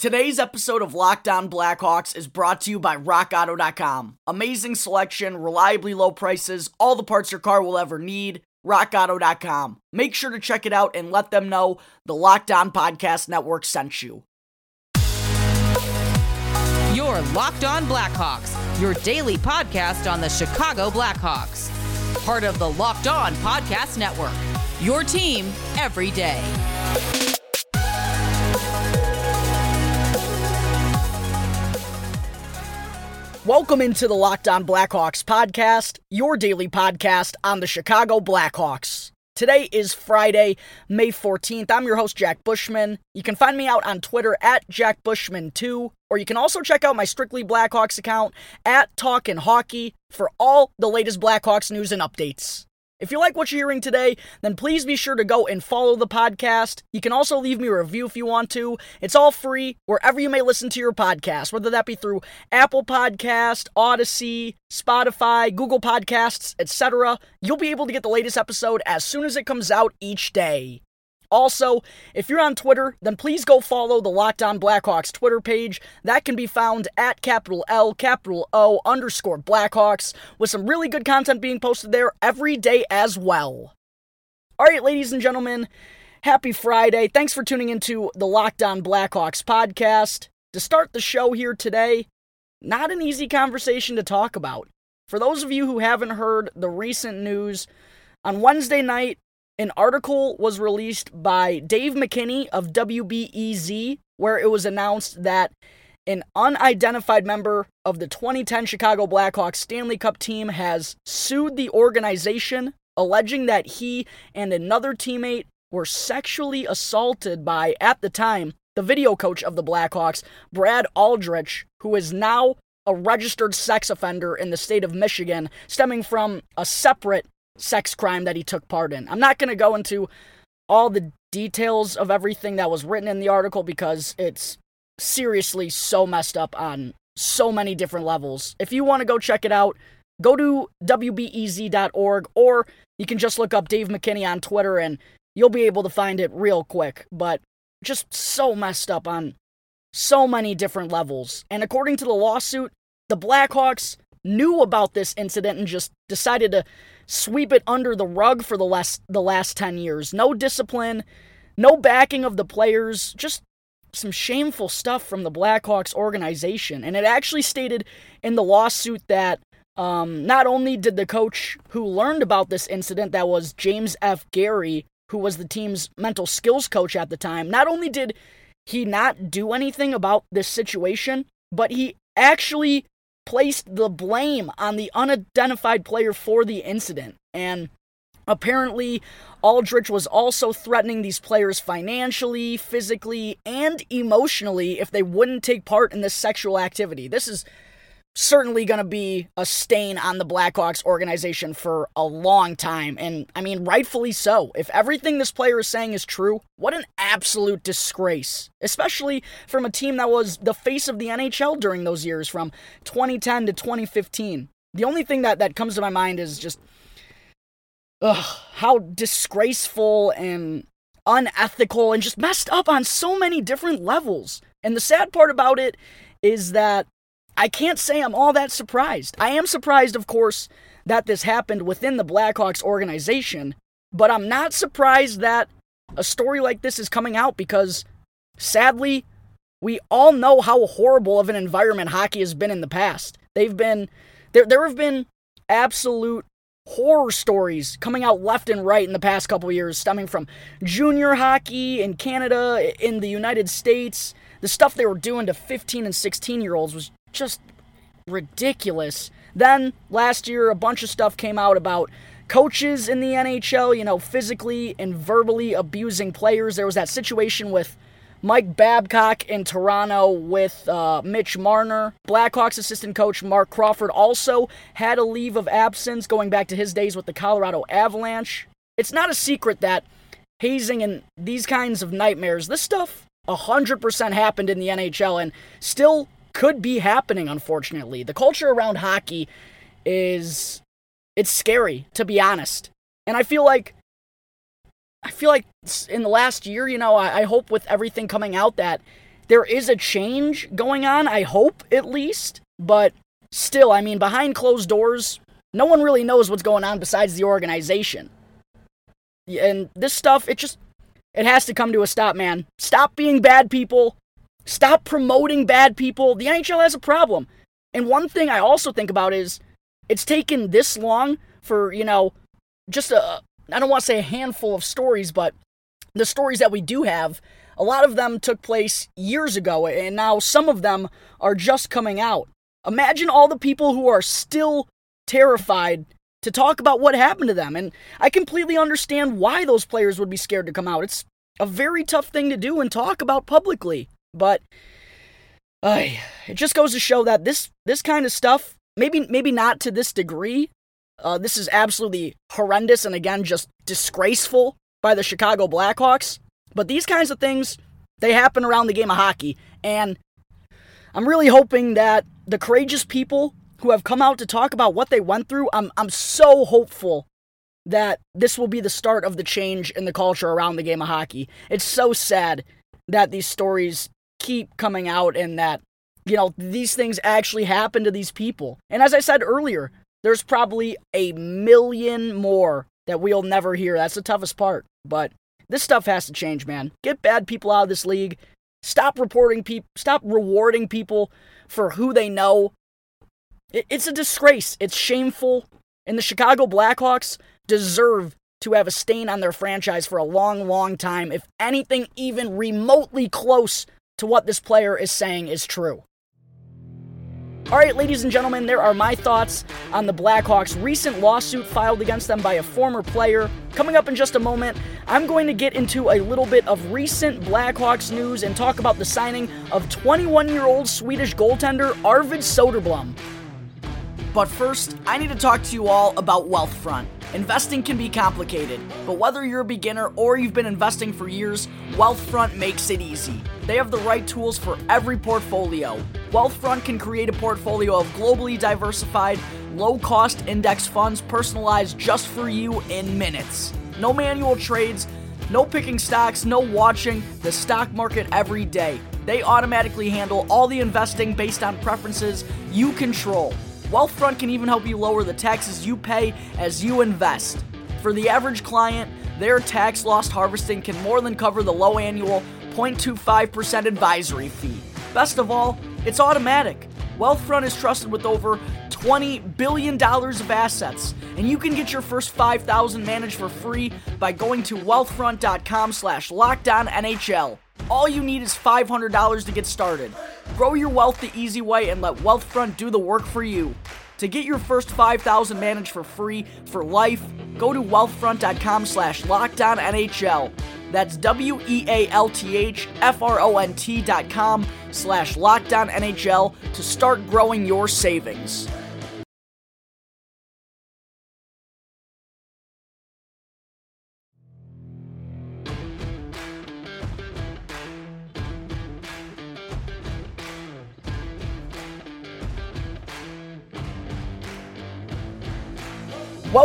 Today's episode of Locked On Blackhawks is brought to you by RockAuto.com. Amazing selection, reliably low prices, all the parts your car will ever need. RockAuto.com. Make sure to check it out and let them know the Locked On Podcast Network sent you. Your Locked On Blackhawks, your daily podcast on the Chicago Blackhawks. Part of the Locked On Podcast Network. Your team every day. Welcome into the Locked On Blackhawks podcast, your daily podcast on the Chicago Blackhawks. Today is Friday, May 14th. I'm your host, Jack Bushman. You can find me out on Twitter at JackBushman2, or you can also check out my Strictly Blackhawks account at Talkin' Hockey for all the latest Blackhawks news and updates. If you like what you're hearing today, then please be sure to go and follow the podcast. You can also leave me a review if you want to. It's all free wherever you may listen to your podcast, whether that be through Apple Podcast, Odyssey, Spotify, Google Podcasts, etc. You'll be able to get the latest episode as soon as it comes out each day. Also, if you're on Twitter, then please go follow the Locked On Blackhawks Twitter page. That can be found at capital L, capital O, underscore Blackhawks, with some really good content being posted there every day as well. All right, ladies and gentlemen, happy Friday. Thanks for tuning into the Locked On Blackhawks podcast. To start the show here today, not an easy conversation to talk about. For those of you who haven't heard the recent news, on Wednesday night, an article was released by Dave McKinney of WBEZ where it was announced that an unidentified member of the 2010 Chicago Blackhawks Stanley Cup team has sued the organization, alleging that he and another teammate were sexually assaulted by, at the time, the video coach of the Blackhawks, Brad Aldrich, who is now a registered sex offender in the state of Michigan, stemming from a separate sex crime that he took part in. I'm not going to go into all the details of everything that was written in the article because it's seriously so messed up on so many different levels. If you want to go check it out, go to WBEZ.org or you can just look up Dave McKinney on Twitter and you'll be able to find it real quick. But just so messed up on so many different levels. And according to the lawsuit, the Blackhawks knew about this incident and just decided to sweep it under the rug for the last the last 10 years. No discipline, no backing of the players, just some shameful stuff from the Blackhawks organization. And it actually stated in the lawsuit that um, not only did the coach who learned about this incident, that was James F. Gary, who was the team's mental skills coach at the time, not only did he not do anything about this situation, but he actually placed the blame on the unidentified player for the incident. And apparently, Aldrich was also threatening these players financially, physically, and emotionally if they wouldn't take part in this sexual activity. This is certainly going to be a stain on the Blackhawks organization for a long time. And I mean, rightfully so. If everything this player is saying is true, what an absolute disgrace. Especially from a team that was the face of the NHL during those years from 2010 to 2015. The only thing that, that comes to my mind is just ugh, how disgraceful and unethical and just messed up on so many different levels. And the sad part about it is that I can't say I'm all that surprised. I am surprised, of course, that this happened within the Blackhawks organization, but I'm not surprised that a story like this is coming out because sadly, we all know how horrible of an environment hockey has been in the past. They've been there there have been absolute horror stories coming out left and right in the past couple years stemming from junior hockey in Canada, in the United States. The stuff they were doing to 15 and 16 year olds was just ridiculous. Then last year, a bunch of stuff came out about coaches in the NHL, you know, physically and verbally abusing players. There was that situation with Mike Babcock in Toronto with uh, Mitch Marner. Blackhawks assistant coach Mark Crawford also had a leave of absence going back to his days with the Colorado Avalanche. It's not a secret that hazing and these kinds of nightmares, this stuff 100% happened in the NHL and still could be happening, unfortunately. The culture around hockey is. It's scary, to be honest. And I feel like. I feel like in the last year, you know, I, I hope with everything coming out that there is a change going on, I hope at least, but still, I mean, behind closed doors, no one really knows what's going on besides the organization. And this stuff, it just, it has to come to a stop, man. Stop being bad people. Stop promoting bad people. The NHL has a problem. And one thing I also think about is it's taken this long for, you know, just a, I don't want to say a handful of stories, but the stories that we do have, a lot of them took place years ago, and now some of them are just coming out. Imagine all the people who are still terrified to talk about what happened to them. And I completely understand why those players would be scared to come out. It's a very tough thing to do and talk about publicly. But it just goes to show that this this kind of stuff, maybe maybe not to this degree. Uh, this is absolutely horrendous and again just disgraceful by the Chicago Blackhawks. But these kinds of things, they happen around the game of hockey. And I'm really hoping that the courageous people who have come out to talk about what they went through, I'm, I'm so hopeful that this will be the start of the change in the culture around the game of hockey. It's so sad that these stories keep coming out and that, you know, these things actually happen to these people. And as I said earlier, there's probably a million more that we'll never hear. That's the toughest part. But this stuff has to change, man. Get bad people out of this league. Stop reporting people. Stop rewarding people for who they know. It's a disgrace. It's shameful. And the Chicago Blackhawks deserve to have a stain on their franchise for a long, long time if anything even remotely close to what this player is saying is true. All right, ladies and gentlemen, there are my thoughts on the Blackhawks' recent lawsuit filed against them by a former player. Coming up in just a moment, I'm going to get into a little bit of recent Blackhawks news and talk about the signing of 21 year old Swedish goaltender Arvid Soderblom. But first, I need to talk to you all about Wealthfront. Investing can be complicated, but whether you're a beginner or you've been investing for years, Wealthfront makes it easy. They have the right tools for every portfolio. Wealthfront can create a portfolio of globally diversified, low cost index funds personalized just for you in minutes. No manual trades, no picking stocks, no watching the stock market every day. They automatically handle all the investing based on preferences you control. Wealthfront can even help you lower the taxes you pay as you invest. For the average client, their tax loss harvesting can more than cover the low annual 0.25% advisory fee. Best of all, it's automatic. Wealthfront is trusted with over $20 billion of assets, and you can get your first 5000 managed for free by going to wealthfront.com slash lockedonnhl. All you need is $500 to get started. Grow your wealth the easy way and let Wealthfront do the work for you. To get your first 5000 managed for free for life, go to wealthfront.com slash lockedonnhl. That's W-E-A-L-T-H-F-R-O-N-T dot com slash lockedonnhl to start growing your savings.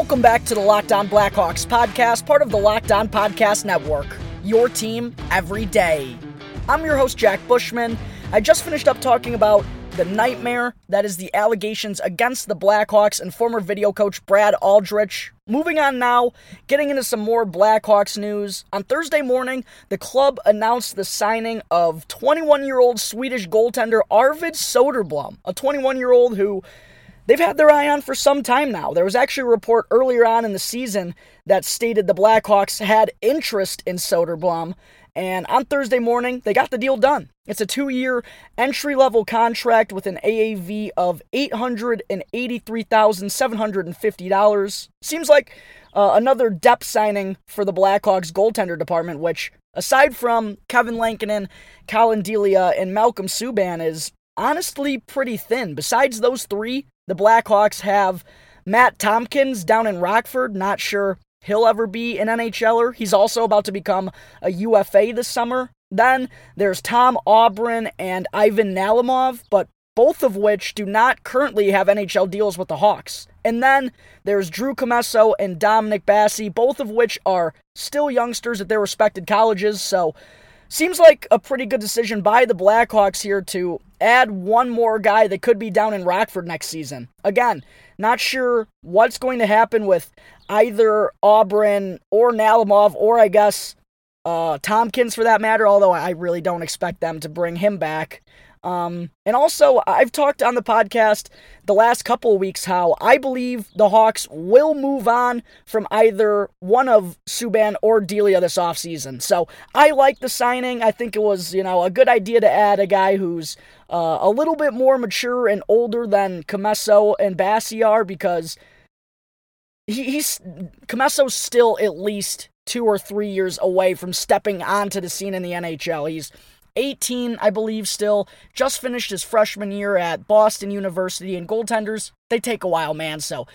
Welcome back to the Locked On Blackhawks podcast, part of the Locked On Podcast Network. Your team every day. I'm your host, Jack Bushman. I just finished up talking about the nightmare that is the allegations against the Blackhawks and former video coach Brad Aldrich. Moving on now, getting into some more Blackhawks news. On Thursday morning, the club announced the signing of 21 year old Swedish goaltender Arvid Soderblom, a 21 year old who they've had their eye on for some time now. There was actually a report earlier on in the season that stated the Blackhawks had interest in Soderblom, and on Thursday morning, they got the deal done. It's a two year entry level contract with an AAV of $883,750. Seems like uh, another depth signing for the Blackhawks goaltender department, which, aside from Kevin Lankinen, Collin Delia, and Malcolm Subban, is honestly pretty thin. Besides those three, the Blackhawks have Matt Tomkins down in Rockford. Not sure he'll ever be an NHLer. He's also about to become a UFA this summer. Then there's Tom Aubrun and Ivan Nalimov, but both of which do not currently have NHL deals with the Hawks. And then there's Drew Commesso and Dominic Basse, both of which are still youngsters at their respected colleges, so seems like a pretty good decision by the Blackhawks here to add one more guy that could be down in Rockford next season. Again, not sure what's going to happen with either Aubrun or Nalimov, or I guess uh, Tomkins for that matter, although I really don't expect them to bring him back. Um, and also, I've talked on the podcast the last couple of weeks how I believe the Hawks will move on from either one of Subban or Delia this offseason. So I like the signing. I think it was, you know, a good idea to add a guy who's uh, a little bit more mature and older than Commesso and Basse are because he, he's Commesso's still at least two or three years away from stepping onto the scene in the NHL. He's 18, I believe, still. Just finished his freshman year at Boston University, and goaltenders, they take a while, man. So,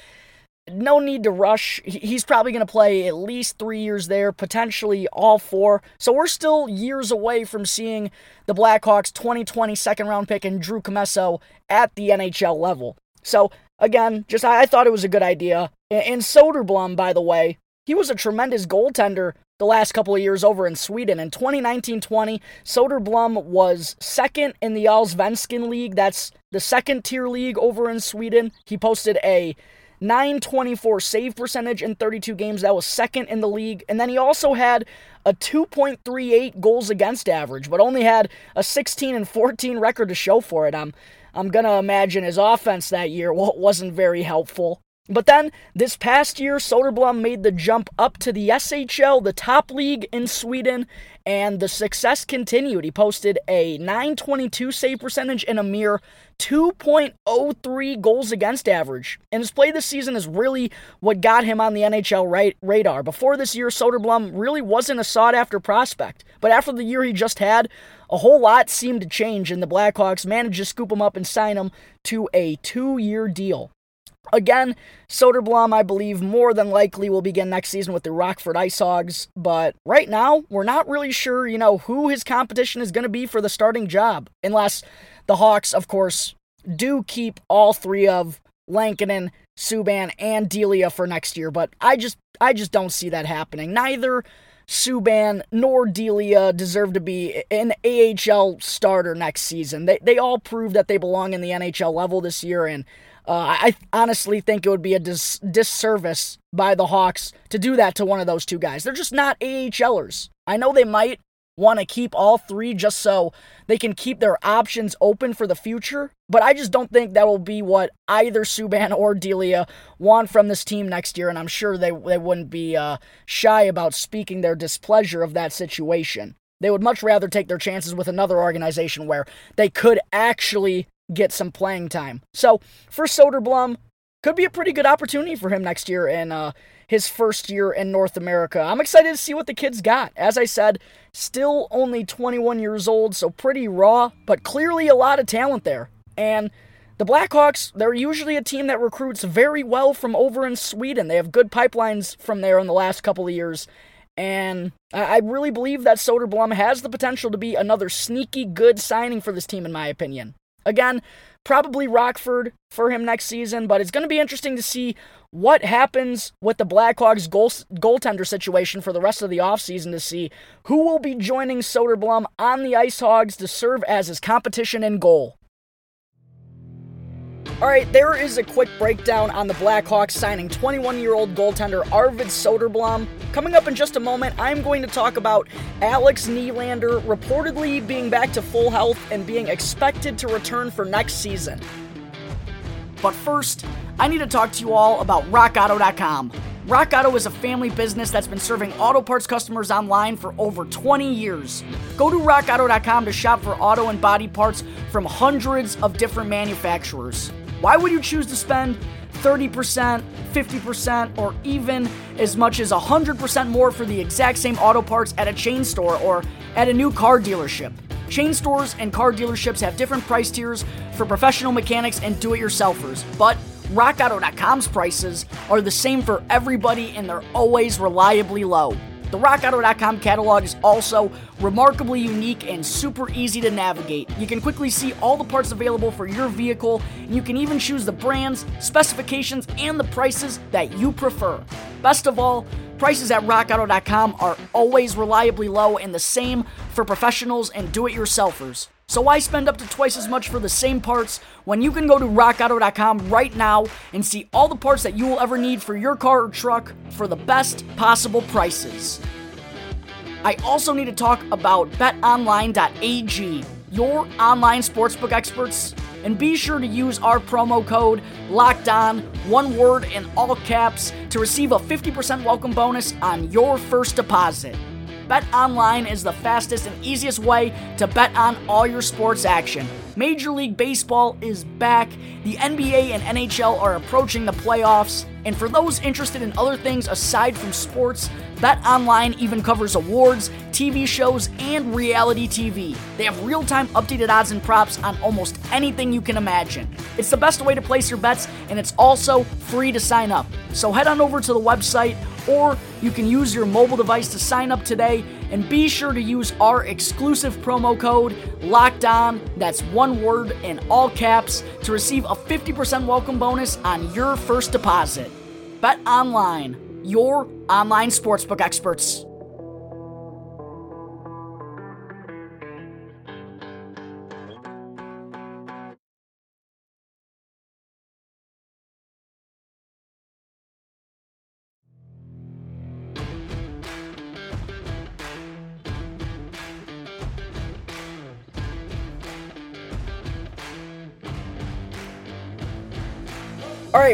no need to rush. He's probably going to play at least three years there, potentially all four. So, we're still years away from seeing the Blackhawks 2020 second round pick and Drew Commesso at the NHL level. So, again, just I, thought it was a good idea. And Soderblom, by the way, he was a tremendous goaltender the last couple of years over in Sweden. In 2019 20, Soderblom was second in the Allsvenskan League. That's the second tier league over in Sweden. He posted a 924 save percentage in 32 games. That was second in the league. And then he also had a 2.38 goals against average, but only had a 16 and 14 record to show for it. I'm I'm going to imagine his offense that year wasn't very helpful. But then this past year, Soderblom made the jump up to the SHL, the top league in Sweden, and the success continued. He posted a 922 save percentage and a mere 2.03 goals against average. And his play this season is really what got him on the NHL radar. Before this year, Soderblom really wasn't a sought after prospect. But after the year he just had, a whole lot seemed to change, and the Blackhawks managed to scoop him up and sign him to a two year deal. Again, Soderblom, I believe, more than likely will begin next season with the Rockford Ice Hogs, but right now, we're not really sure, you know, who his competition is going to be for the starting job, unless the Hawks, of course, do keep all three of Lankinen, Subban, and Delia for next year, but I just I just don't see that happening. Neither Subban nor Delia deserve to be an AHL starter next season. They they all prove that they belong in the NHL level this year and uh, I honestly think it would be a dis- disservice by the Hawks to do that to one of those two guys. They're just not AHLers. I know they might want to keep all three just so they can keep their options open for the future, but I just don't think that will be what either Subban or Delia want from this team next year, and I'm sure they, they wouldn't be uh, shy about speaking their displeasure of that situation. They would much rather take their chances with another organization where they could actually get some playing time. So for Soderblom, could be a pretty good opportunity for him next year in uh, his first year in North America. I'm excited to see what the kid's got. As I said, still only 21 years old, so pretty raw, but clearly a lot of talent there. And the Blackhawks, they're usually a team that recruits very well from over in Sweden. They have good pipelines from there in the last couple of years. And I really believe that Soderblom has the potential to be another sneaky good signing for this team, in my opinion. Again, probably Rockford for him next season, but it's going to be interesting to see what happens with the Blackhawks goal, goaltender situation for the rest of the offseason to see who will be joining Soderblom on the Ice Hogs to serve as his competition in goal. All right, there is a quick breakdown on the Blackhawks signing 21 year old goaltender Arvid Soderblom. Coming up in just a moment, I'm going to talk about Alex Nylander reportedly being back to full health and being expected to return for next season. But first, I need to talk to you all about RockAuto.com. Rock Auto is a family business that's been serving auto parts customers online for over 20 years. Go to rockauto.com to shop for auto and body parts from hundreds of different manufacturers. Why would you choose to spend 30%, 50%, or even as much as 100% more for the exact same auto parts at a chain store or at a new car dealership? Chain stores and car dealerships have different price tiers for professional mechanics and do it yourselfers, but RockAuto.com's prices are the same for everybody and they're always reliably low. The RockAuto.com catalog is also remarkably unique and super easy to navigate. You can quickly see all the parts available for your vehicle, and you can even choose the brands, specifications, and the prices that you prefer. Best of all, prices at rockauto.com are always reliably low and the same for professionals and do it yourselfers. So why spend up to twice as much for the same parts when you can go to rockauto.com right now and see all the parts that you will ever need for your car or truck for the best possible prices? I also need to talk about betonline.ag, your online sportsbook experts, and be sure to use our promo code locked on, one word in all caps, to receive a 50% welcome bonus on your first deposit. Bet Online is the fastest and easiest way to bet on all your sports action. Major League Baseball is back, the NBA and NHL are approaching the playoffs, and for those interested in other things aside from sports, Bet Online even covers awards, TV shows, and reality TV. They have real time updated odds and props on almost anything you can imagine. It's the best way to place your bets, and it's also free to sign up. So head on over to the website or you can use your mobile device to sign up today and be sure to use our exclusive promo code locked on that's one word in all caps to receive a 50% welcome bonus on your first deposit. Bet online your online sportsbook experts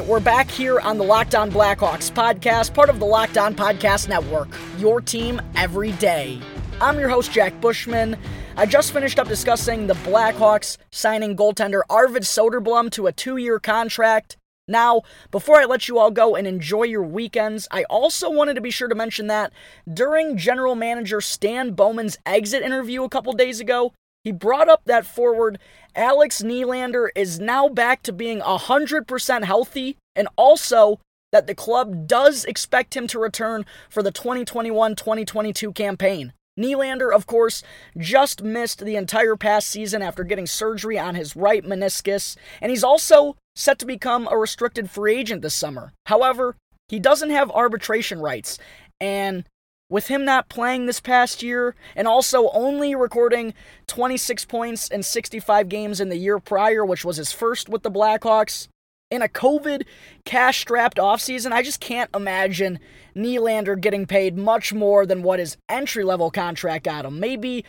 right, we're back here on the Locked On Blackhawks podcast, part of the Locked On Podcast Network. Your team every day. I'm your host, Jack Bushman. I just finished up discussing the Blackhawks signing goaltender Arvid Soderblom to a two year contract. Now, before I let you all go and enjoy your weekends, I also wanted to be sure to mention that during general manager Stan Bowman's exit interview a couple days ago, he brought up that forward Alex Nylander is now back to being 100% healthy and also that the club does expect him to return for the 2021 2022 campaign. Nylander, of course, just missed the entire past season after getting surgery on his right meniscus, and he's also set to become a restricted free agent this summer. However, he doesn't have arbitration rights, and with him not playing this past year and also only recording 26 points in 65 games in the year prior, which was his first with the Blackhawks, in a COVID cash strapped offseason, I just can't imagine Nylander getting paid much more than what his entry level contract got him. Maybe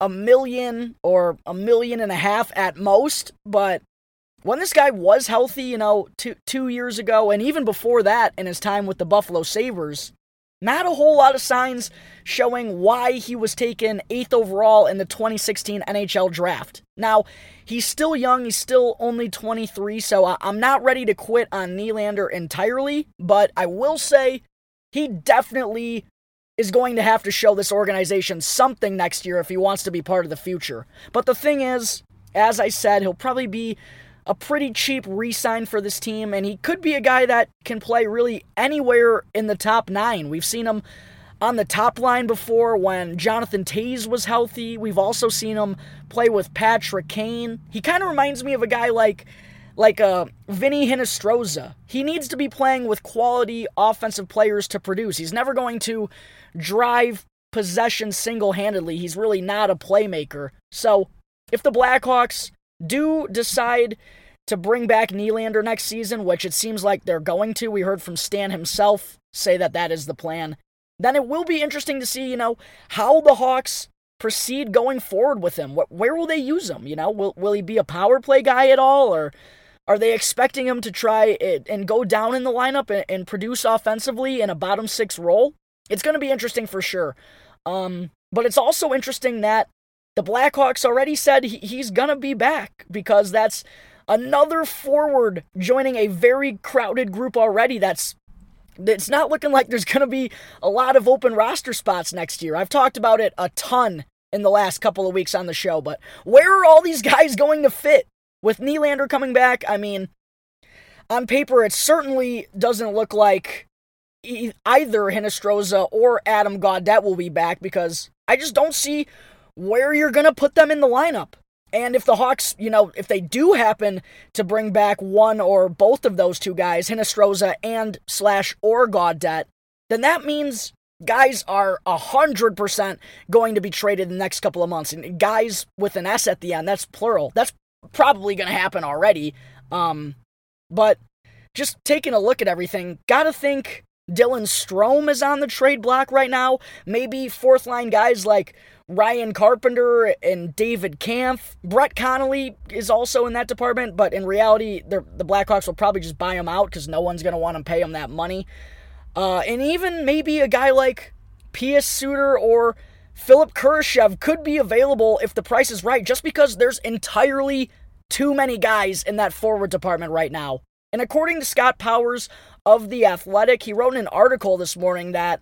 a million or a million and a half at most, but when this guy was healthy, you know, two, two years ago, and even before that in his time with the Buffalo Sabres, not a whole lot of signs showing why he was taken 8th overall in the 2016 NHL draft. Now, he's still young, he's still only 23, so I'm not ready to quit on Nylander entirely, but I will say he definitely is going to have to show this organization something next year if he wants to be part of the future. But the thing is, as I said, he'll probably be a pretty cheap re sign for this team, and he could be a guy that can play really anywhere in the top nine. We've seen him on the top line before when Jonathan Toews was healthy. We've also seen him play with Patrick Kane. He kind of reminds me of a guy like like uh, Vinnie Hinostroza. He needs to be playing with quality offensive players to produce. He's never going to drive possession single handedly. He's really not a playmaker. So if the Blackhawks do decide to bring back Nylander next season, which it seems like they're going to, we heard from Stan himself say that that is the plan, then it will be interesting to see, you know, how the Hawks proceed going forward with him. Where will they use him? You know, will, will he be a power play guy at all, or are they expecting him to try it and go down in the lineup and, and produce offensively in a bottom six role? It's going to be interesting for sure. Um, but it's also interesting that the Blackhawks already said he's going to be back because that's another forward joining a very crowded group already that's it's not looking like there's going to be a lot of open roster spots next year. I've talked about it a ton in the last couple of weeks on the show, but where are all these guys going to fit? With Nylander coming back, I mean, on paper, it certainly doesn't look like either Hinostroza or Adam Gaudette will be back because I just don't see where you're going to put them in the lineup. And if the Hawks, you know, if they do happen to bring back one or both of those two guys, Hinostroza and slash or Gaudette, then that means guys are 100% going to be traded in the next couple of months. And guys with an S at the end, that's plural. That's probably going to happen already. Um, but just taking a look at everything, gotta think Dylan Strome is on the trade block right now. Maybe fourth line guys like Ryan Carpenter and David Kampf. Brett Connolly is also in that department, but in reality, the Blackhawks will probably just buy him out because no one's going to want to pay him that money. Uh, and even maybe a guy like Pius Suter or Philipp Kurashev could be available if the price is right, just because there's entirely too many guys in that forward department right now. And according to Scott Powers of The Athletic, he wrote in an article this morning that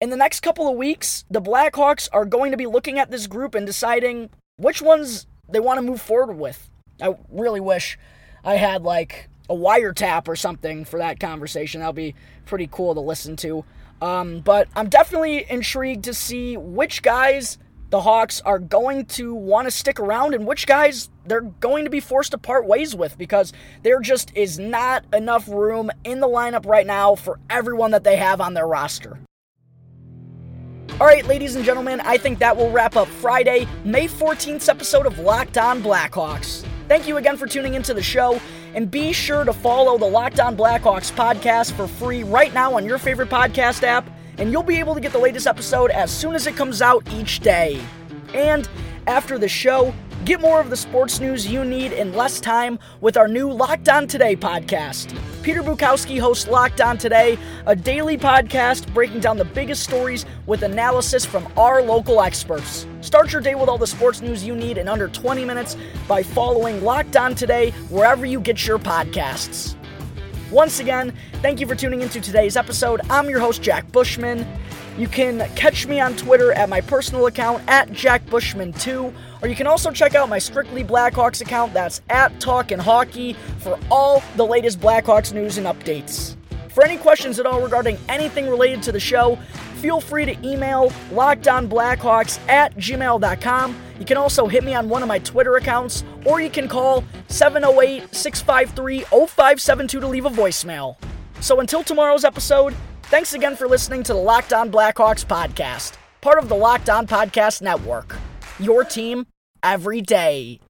in the next couple of weeks, the Blackhawks are going to be looking at this group and deciding which ones they want to move forward with. I really wish I had like a wiretap or something for that conversation. That would be pretty cool to listen to. Um, but I'm definitely intrigued to see which guys the Hawks are going to want to stick around and which guys they're going to be forced to part ways with because there just is not enough room in the lineup right now for everyone that they have on their roster. All right, ladies and gentlemen, I think that will wrap up Friday, May 14th episode of Locked On Blackhawks. Thank you again for tuning into the show, and be sure to follow the Locked On Blackhawks podcast for free right now on your favorite podcast app, and you'll be able to get the latest episode as soon as it comes out each day. And after the show, Get more of the sports news you need in less time with our new Locked On Today podcast. Peter Bukowski hosts Locked On Today, a daily podcast breaking down the biggest stories with analysis from our local experts. Start your day with all the sports news you need in under 20 minutes by following Locked On Today wherever you get your podcasts. Once again, thank you for tuning into today's episode. I'm your host, Jack Bushman. You can catch me on Twitter at my personal account at Jack Bushman2, or you can also check out my Strictly Blackhawks account that's at Talkin' Hockey for all the latest Blackhawks news and updates. For any questions at all regarding anything related to the show, feel free to email lockedonblackhawks at gmail.com. You can also hit me on one of my Twitter accounts, or you can call 708 653 0572 to leave a voicemail. So until tomorrow's episode, Thanks again for listening to the Locked On Blackhawks podcast, part of the Locked On Podcast Network. Your team every day.